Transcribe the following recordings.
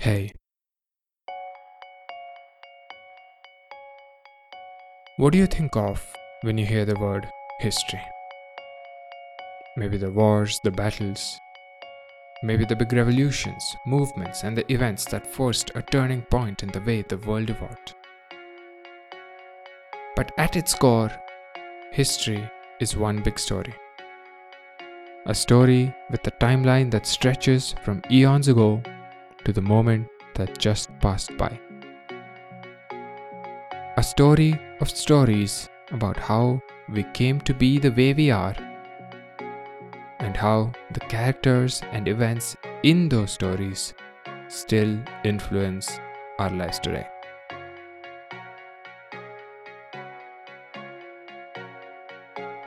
Hey. What do you think of when you hear the word history? Maybe the wars, the battles, maybe the big revolutions, movements, and the events that forced a turning point in the way the world evolved. But at its core, history is one big story. A story with a timeline that stretches from eons ago to the moment that just passed by. A story of stories about how we came to be the way we are, and how the characters and events in those stories still influence our lives today.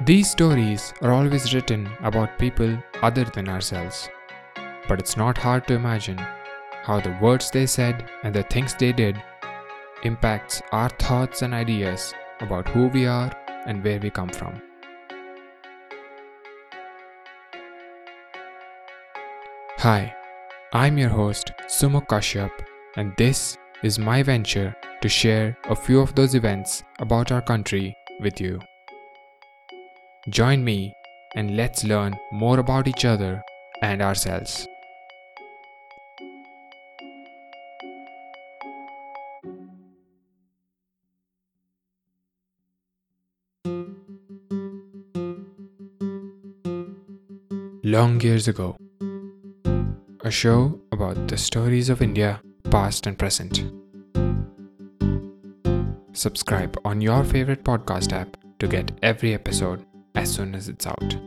These stories are always written about people other than ourselves, but it's not hard to imagine how the words they said and the things they did impacts our thoughts and ideas about who we are and where we come from. Hi, I'm your host Sumuk Kashyap and this is my venture to share a few of those events about our country with you. Join me and let's learn more about each other and ourselves. Long years ago, a show about the stories of India, past and present. Subscribe on your favorite podcast app to get every episode as soon as it's out.